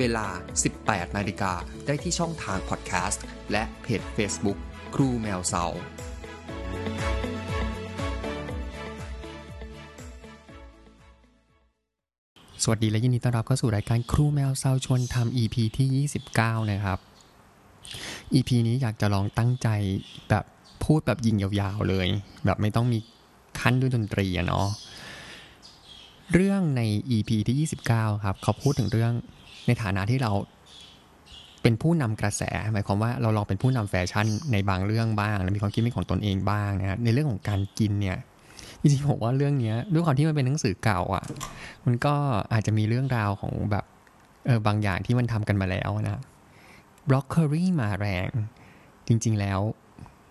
เวลา 18 นาฬิกาได้ที่ช่องทางพอดแคสต์และเพจ Facebook ครูแมวเซาสวัสดีและยินดีต้อนรับเข้าสู่รายการครูแมวเซาชวนทำ EP ที่ 29 นะครับ EP นี้อยากจะลองตั้งใจแบบพูดแบบยิงยาวๆเลย แบบไม่ต้องมีขั้นด้วยดนตรีอะเนาะเรื่องใน EP ที่ 29 ครับ เขาพูดถึงเรื่อง ในฐานะที่เราเป็นผู้นำกระแส หมายความว่าเราลองเป็นผู้นำแฟชั่นในบางเรื่องบ้าง และมีความคิดเป็นของตนเองบ้างนะในเรื่องของการกินเนี่ยจริงๆผมว่าเรื่องนี้ด้วยความที่มันเป็นหนังสือเก่าอะ มันก็อาจจะมีเรื่องราวของแบบเออบางอย่างที่มันทำกันมาแล้วนะบล็อกเกอรี่มาแรง จริง ๆ แล้ว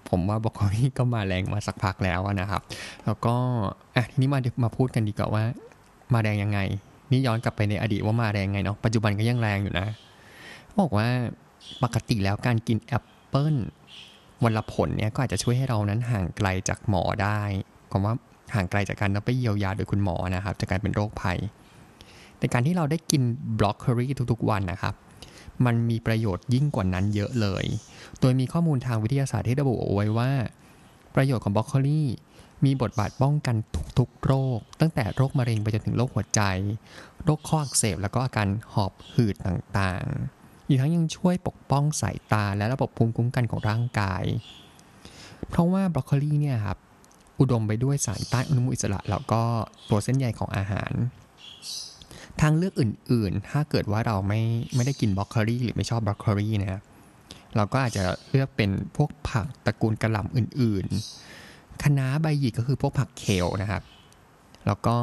ผมว่าบล็อกเกอรี่ก็มาแรงมาสักพักแล้วนะครับ แล้วก็อะทีนี้มามาพูดกันดีกว่าว่า มาแรงยังไง นี่ย้อนกลับไปในอดีตว่ามาแรงไงเนาะปัจจุบันก็ยังแรงอยู่นะบอกว่าปกติแล้วการกินแอปเปิ้ลวันละผลเนี่ยก็อาจจะช่วยให้เรานั้นห่างไกลจากหมอได้คำว่าห่างไกลจากการไปเยียวยาโดยคุณหมอนะครับจากการเป็นโรคภัย แต่การที่เราได้กินบล็อกเกอรี่ทุกๆวันนะครับ มันมีประโยชน์ยิ่งกว่านั้นเยอะเลย โดยมีข้อมูลทางวิทยาศาสตร์ที่ระบุเอาไว้ว่า ประโยชน์ของบล็อกเกอรี่ มีบทบาทป้องกันทุกๆโรค ตั้งแต่โรคมะเร็งไปจนถึงโรคหัวใจ โรคข้ออักเสบแล้วก็อาการหอบหืดต่างๆ อีกทั้งยังช่วยปกป้องสายตาและระบบภูมิคุ้มกันของร่างกาย เพราะว่าบรอกโคลีเนี่ยครับอุดมไปด้วยสารต้านอนุมูลอิสระ แล้วก็ตัวเส้นใยของอาหาร ทางเลือกอื่นๆ ถ้าเกิดว่าเราไม่ไม่ได้กินบรอกโคลีหรือไม่ชอบบรอกโคลีนะครับเราก็อาจจะเลือกเป็นพวกผักตระกูลกระหล่ำอื่นๆ คะน้าใบหยิกก็คือพวกผักเคลนะครับ แล้วก็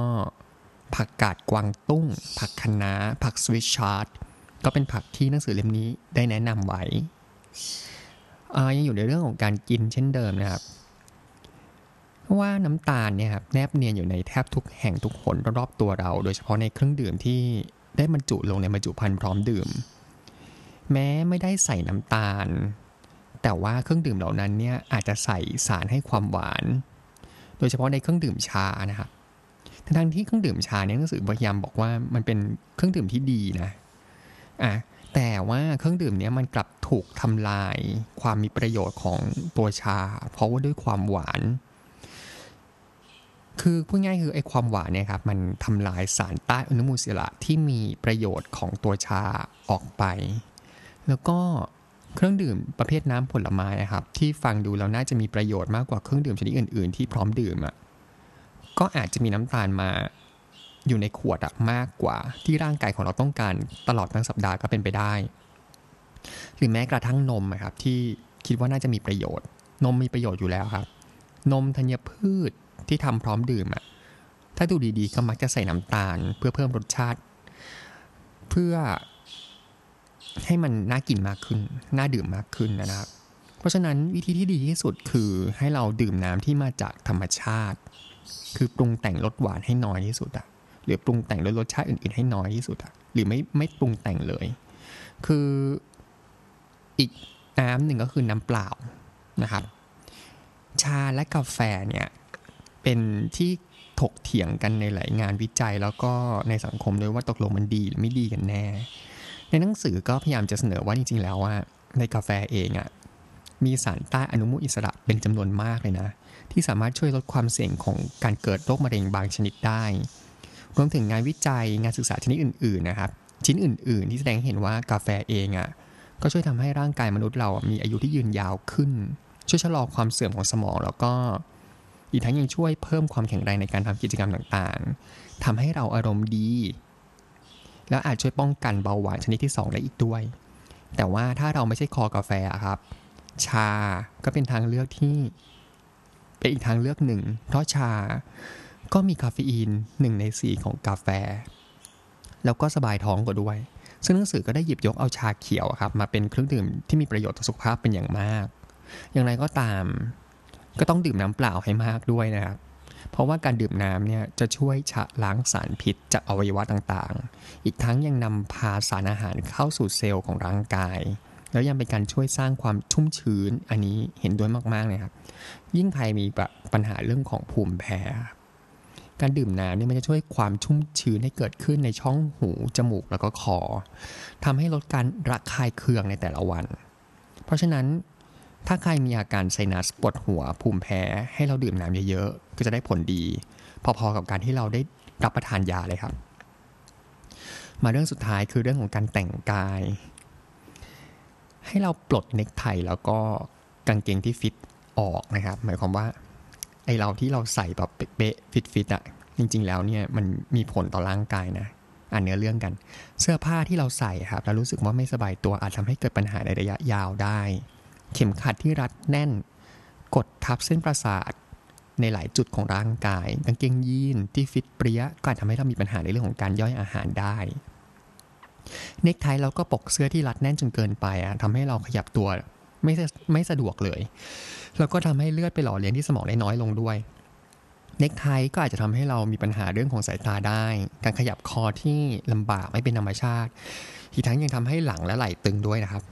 ผักกาดกวางตุ้ง ผักคะน้า ผักสวิชชาร์ดก็เป็นผักที่หนังสือเล่มนี้ได้แนะนำไว้ยังอยู่ในเรื่องของการกินเช่นเดิมนะครับเพราะว่าน้ำตาลเนี่ยครับแนบเนียนอยู่ในแทบทุกแห่งทุกหนรอบตัวเรา โดยเฉพาะในเครื่องดื่มที่ได้บรรจุลงในบรรจุภัณฑ์พร้อมดื่ม แม้ไม่ได้ใส่น้ำตาล แต่ว่าเครื่องดื่มเหล่านั้นเนี่ยอาจจะใส่สารให้ความหวาน โดยเฉพาะในเครื่องดื่มชานะครับทั้งที่เครื่องดื่มชาเนี่ยหนังสือพยายามบอกว่ามันเป็นเครื่องดื่มที่ดีนะอะแต่ว่าเครื่องดื่มเนี้ยมันกลับถูกทำลายความมีประโยชน์ของตัวชา เพราะว่าด้วยความหวาน คือพูดง่ายคือไอ้ความหวานเนี่ยครับมันทำลายสารใต้อนุมูลอิสระที่มีประโยชน์ของตัวชาออกไป แล้วก็ เครื่องดื่มประเภทน้ำผลไม้นะครับ ที่ฟังดูแล้วน่าจะมีประโยชน์มากกว่าเครื่องดื่มชนิดอื่น ๆ ที่พร้อมดื่มอะ่ะก็อาจจะมีน้ำตาลมาอยู่ในขวดอะมากกว่าที่ร่างกายของเราต้องการตลอดทั้งสัปดาห์ก็เป็นไปได้ หรือแม้กระทั่งนมครับที่คิดว่าน่าจะมีประโยชน์ นมมีประโยชน์อยู่แล้วครับ นมธัญพืชที่ทำพร้อมดื่มอะถ้าดูดีๆก็มักจะใส่น้ำตาล เพื่อเพิ่มรสชาติ เพื่อ ให้มันน่ากินมากขึ้น น่าดื่มมากขึ้นนะครับ เพราะฉะนั้นวิธีที่ดีที่สุดคือให้เราดื่มน้ำที่มาจากธรรมชาติ คือปรุงแต่งรสหวานให้น้อยที่สุดอะหรือปรุงแต่งด้วยรสชาติอื่นๆให้น้อยที่สุดอะหรือไม่ไม่ปรุงแต่งเลย คืออีกน้ำหนึ่งก็คือน้ำเปล่านะครับ ชาและกาแฟเนี่ยเป็นที่ถกเถียงกันในหลายงานวิจัย แล้วก็ในสังคมด้วยว่าตกลงมันดีหรือไม่ดีกันแน่ ในหนังสือก็พยายามจะเสนอว่าจริงๆแล้วว่า ในกาแฟเองอะ่ะมีสารต้านอนุมูลอิสระเป็นจำนวนมากเลยนะ ที่สามารถช่วยลดความเสี่ยงของการเกิดโรคมะเร็งบางชนิดได้รวมถึงงานวิจัยงานศึกษาชนิดอื่นๆนะครับ ชิ้นอื่น ๆ ที่แสดงเห็นว่ากาแฟเองอะ่ะก็ช่วยทำให้ร่างกายมนุษย์เรามีอายุที่ยืนยาวขึ้น ช่วยชะลอความเสื่อมของสมองแล้วก็ อีกทั้งยังช่วยเพิ่มความแข็งแรงในการทำกิจกรรมต่างๆทำให้เราอารมณ์ดี แล้วอาจช่วยป้องกันเบาหวานชนิดที่ 2 ได้อีกด้วย แต่ว่าถ้าเราไม่ใช่คอกาแฟครับ ชาก็เป็นทางเลือกที่เป็นอีกทางเลือกหนึ่ง เพราะชาก็มีคาเฟอีน1ใน4 ของกาแฟ แล้วก็สบายท้องกว่าด้วย ซึ่งหนังสือก็ได้หยิบยกเอาชาเขียวครับ มาเป็นเครื่องดื่มที่มีประโยชน์ต่อสุขภาพเป็นอย่างมาก อย่างไรก็ตาม ก็ต้องดื่มน้ำเปล่าให้มากด้วยนะครับ เพราะว่าการดื่มน้ำเนี่ยจะช่วยชะล้างสารพิษจากอวัยวะต่างๆ อีกทั้งยังนำพาสารอาหารเข้าสู่เซลล์ของร่างกาย แล้วยังเป็นการช่วยสร้างความชุ่มชื้น อันนี้เห็นด้วยมากๆเลยครับ ยิ่งใครมีปัญหาเรื่องของภูมิแพ้ การดื่มน้ำเนี่ยมันจะช่วยความชุ่มชื้นให้เกิดขึ้นในช่องหู จมูกแล้วก็คอทำให้ลดการระคายเคืองในแต่ละวัน เพราะฉะนั้น ถ้าใครมีอาการไซนัสปวดหัวภูมิแพ้ให้เราดื่มน้ำเยอะๆ ก็จะได้ผลดี พอๆกับการที่เราได้รับประทานยาเลยครับ มาเรื่องสุดท้ายคือเรื่องของการแต่งกาย ให้เราปลดเน็กไทแล้วก็กางเกงที่ฟิตออกนะครับ หมายความว่าไอเราที่เราใส่แบบเป๊ะฟิตฟิตอะจริง ๆ แล้วเนี่ยมันมีผลต่อร่างกายนะอ่านเนื้อเรื่องกัน เสื้อผ้าที่เราใส่ครับ แล้วรู้สึกว่าไม่สบายตัวอาจทำให้เกิดปัญหาในระยะยาวได้ เข็มขัดที่รัดแน่น กดทับเส้นประสาทในหลายจุดของร่างกาย กางเกงยีนที่ฟิตเปรี้ยก็อาจทำให้เรามีปัญหาในเรื่องของการย่อยอาหารได้ เนคไทแล้วก็ปกเสื้อที่รัดแน่นจนเกินไปอะทำให้เราขยับตัวไม่ไม่สะดวกเลย แล้วก็ทำให้เลือดไปหล่อเลี้ยงที่สมองได้น้อยลงด้วย เน็กไทก็อาจจะทำให้เรามีปัญหาเรื่องของสายตาได้ การขยับคอที่ลำบากไม่เป็นธรรมชาติ อีกทั้งยังทำให้หลังและไหล่ตึงด้วยนะครับ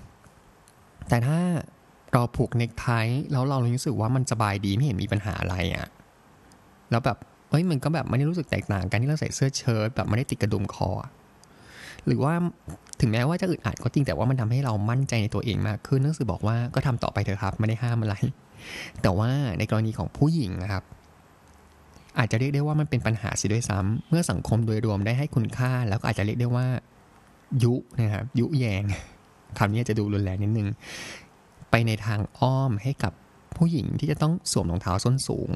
แต่ถ้า เราผูกเน็กไทแล้วเรารู้สึกว่ามันสบายดีไม่เห็นมีปัญหาอะไรอะ่ะแล้วแบบเอ้ยมันก็แบบไม่ได้รู้สึกแตกต่างกันที่เราใส่เสื้อเชิ้ตแบบไม่ได้ติดกระดุมคอ หรือว่าถึงแม้ว่าจะอึดอัดก็จริงแต่ว่ามันทำให้เรามั่นใจในตัวเองมากขึ้นหนังสือบอกว่าก็ทำต่อไปเถอะครับไม่ได้ห้ามอะไร แต่ว่าในกรณีของผู้หญิงนะครับ อาจจะเรียกได้ว่ามันเป็นปัญหาสิด้วยซ้ำเมื่อสังคมโดยรวมได้ให้คุณค่า แล้วก็อาจจะเรียกได้ว่า ยุนะครับยุแยงคำนี้จะดูรุนแรงนิดนึง ไปในทางอ้อมให้กับผู้หญิงที่จะต้องสวมรองเท้าส้นสูง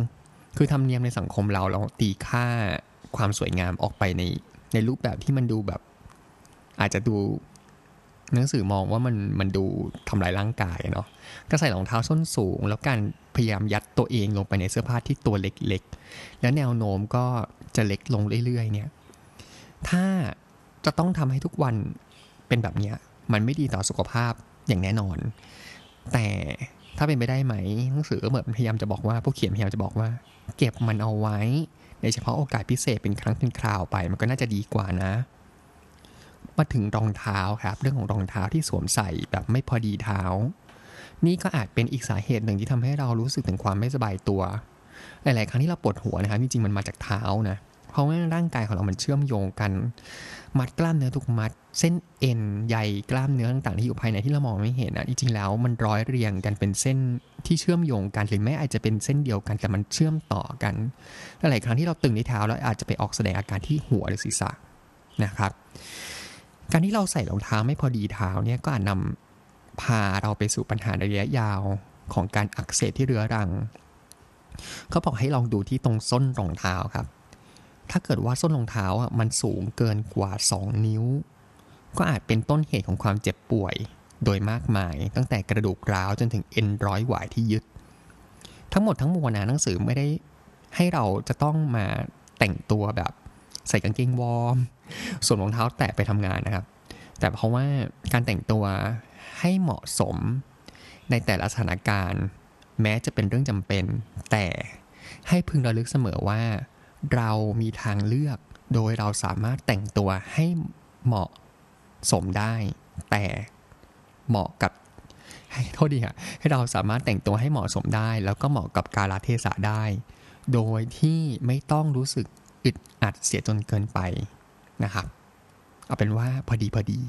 คือธรรมเนียมในสังคมเราเราตีค่าความสวยงามออกไปในในรูปแบบที่มันดูแบบ อาจจะดูหนังสือมองว่ามันมันดูทำลายร่างกายเนาะก็ใส่รองเท้าส้นสูง แล้วการพยายามยัดตัวเองลงไปในเสื้อผ้าที่ตัวเล็กๆ แล้วแนวโน้มก็จะเล็กลงเรื่อยๆ เนี่ย ถ้าจะต้องทำให้ทุกวันเป็นแบบเนี้ยมันไม่ดีต่อสุขภาพอย่างแน่นอน แต่ถ้าเป็นไปได้ไหมหนังสือก็เหมือนพยายามจะบอกว่าผู้เขียนพยายามจะบอกว่า เก็บมันเอาไว้ ในเฉพาะโอกาสพิเศษเป็นครั้งเป็นคราวไป มันก็น่าจะดีกว่านะ มาถึงรองเท้าครับ เรื่องของรองเท้าที่สวมใส่แบบไม่พอดีเท้า นี่ก็อาจเป็นอีกสาเหตุหนึ่งที่ทำให้เรารู้สึกถึงความไม่สบายตัว หลาย ๆ ครั้งที่เราปวดหัวนะครับจริงๆมันมาจากเท้านะ ราะว่าร่างกายของเรามันเชื่อมโยงกัน มัดกล้ามเนื้อทุกมัด เส้นเอ็นใยกล้ามเนื้อต่างๆที่อยู่ภายในที่เรามองไม่เห็นนะจริงๆแล้วมันร้อยเรียงกันเป็นเส้นที่เชื่อมโยงกันหรือแม้อาจจะเป็นเส้นเดียวกันแต่มันเชื่อมต่อกันหลายครั้งที่เราตึงที่เท้าแล้วอาจจะไปออกแสดงอาการที่หัวหรือศีรษะนะครับ การที่เราใส่รองเท้าไม่พอดีเท้าเนี่ยก็อาจนำพาเราไปสู่ปัญหาระยะยาวของการอักเสบที่เรื้อรังเขาบอกให้ลองดูที่ตรงส้นรองเท้าครับ ถ้าเกิดว่าส้นรองเท้าอะมันสูงเกินกว่า 2 นิ้ว ก็อาจเป็นต้นเหตุของความเจ็บป่วยโดยมากมาย ตั้งแต่กระดูกร้าวจนถึงเอ็นร้อยหวายที่ยึด ทั้งหมดทั้งมวลนะหนังสือไม่ได้ให้เราจะต้องมาแต่งตัวแบบใส่กางเกงวอร์มส่วนรองเท้าแตะไปทำงานนะครับ แต่เพราะว่าการแต่งตัวให้เหมาะสมในแต่ละสถานการณ์ แม้จะเป็นเรื่องจำเป็น แต่ให้พึงระลึกเสมอว่า เรามีทางเลือก โดยเราสามารถแต่งตัวให้เหมาะสมได้ แต่เหมาะกับให้โทษดีค่ะให้เราสามารถแต่งตัวให้เหมาะสมได้ แล้วก็เหมาะกับกาลเทศะได้ โดยที่ไม่ต้องรู้สึกอึดอัดเสียจนเกินไปนะครับเอาเป็นว่าพอดีพอดี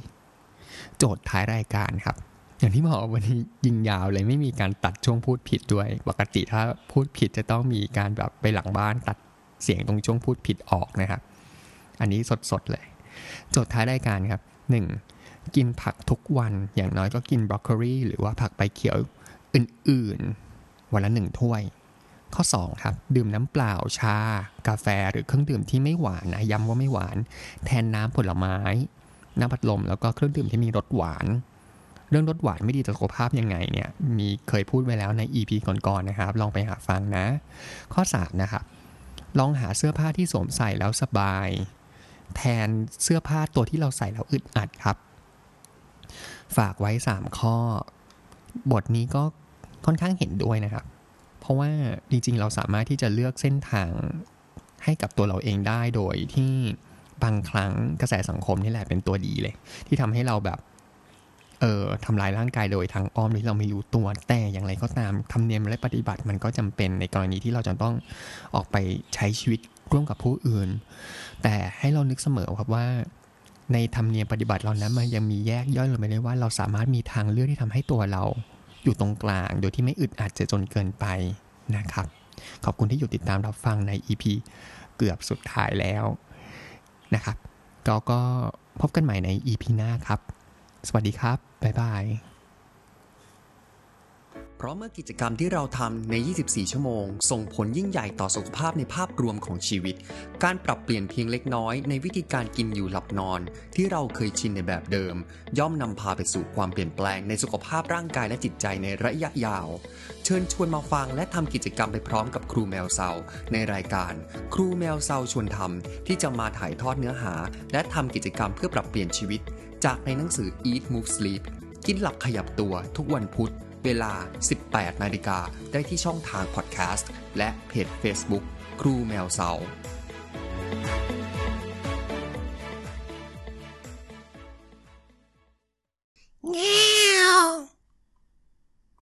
โจทย์ท้ายรายการครับ อย่างที่บอกวันนี้ยิงยาวเลยไม่มีการตัดช่วงพูดผิดด้วย ปกติถ้าพูดผิดจะต้องมีการแบบไปหลังบ้านตัด เสียงตรงช่วงพูดผิดออกนะครับ อันนี้สดๆเลยจทย์ท้ายรายการครับ 1. กินผักทุกวันอย่างน้อยก็กินบรอกโคลีหรือว่าผักใบเขียวอื่นๆ วันละหนึ่งถ้วย ข้อ 2 ครับ ดื่มน้ำเปล่าชา กาแฟหรือเครื่องดื่มที่ไม่หวานนะย้ำว่าไม่หวาน แทนน้ำผลไม้ น้ำพัดลมแล้วก็เครื่องดื่มที่มีรสหวาน เรื่องรสหวานไม่ดีต่อสุขภาพยังไงเนี่ยมีเคยพูดไว้แล้วใน EP ก่อนๆนะครับ ลองไปหาฟังนะ ข้อ 3 นะครับ ลองหาเสื้อผ้าที่สวมใส่แล้วสบาย แทนเสื้อผ้าตัวที่เราใส่แล้วอึดอัดครับ ฝากไว้ 3 ข้อ บทนี้ก็ค่อนข้างเห็นด้วยนะครับ เพราะว่าจริงๆ เราสามารถที่จะเลือกเส้นทางให้กับตัวเราเองได้โดยที่บางครั้งกระแสสังคมนี่แหละเป็นตัวดีเลย ที่ทำให้เราแบบ เอ่อทำลายร่างกายโดยทางอ้อมที่เราไม่รู้ตัวแต่อย่างไรก็ตามทำเนียมและปฏิบัติมันก็จำเป็นในกรณีที่เราจะต้องออกไปใช้ชีวิตร่วมกับผู้อื่น แต่ให้เรานึกเสมอครับว่า ในธรรมเนียมปฏิบัติเรานั้นมันยังมีแยกย่อยลงไปได้ว่าเราสามารถมีทางเลือกที่ทำให้ตัวเราอยู่ตรงกลาง โดยที่ไม่อึดอัดจะจนเกินไปนะครับ ขอบคุณที่อยู่ติดตามรับฟังใน EP เกือบสุดท้ายแล้วนะครับก็ก็พบกันใหม่ใน EP หน้าครับ สวัสดีครับ บ๊ายบาย เพราะเมื่อกิจกรรมที่เราทำใน 24 ชั่วโมง ส่งผลยิ่งใหญ่ต่อสุขภาพในภาพรวมของชีวิต การปรับเปลี่ยนเพียงเล็กน้อยในวิธีการกินอยู่หลับนอน ที่เราเคยชินในแบบเดิม ย่อมนำพาไปสู่ความเปลี่ยนแปลงในสุขภาพร่างกายและจิตใจในระยะยาว เชิญชวนมาฟังและทำกิจกรรมไปพร้อมกับครูแมวเซาในรายการ ครูแมวเซาชวนทำที่จะมาถ่ายทอดเนื้อหา และทำกิจกรรมเพื่อปรับเปลี่ยนชีวิต จากในหนังสือ Eat Move Sleep กินหลับขยับตัวทุกวันพุธ เวลา 18 นาฬิกาได้ที่ช่องทางพอดแคสต์ และเพจ Facebook ครูแมวเสา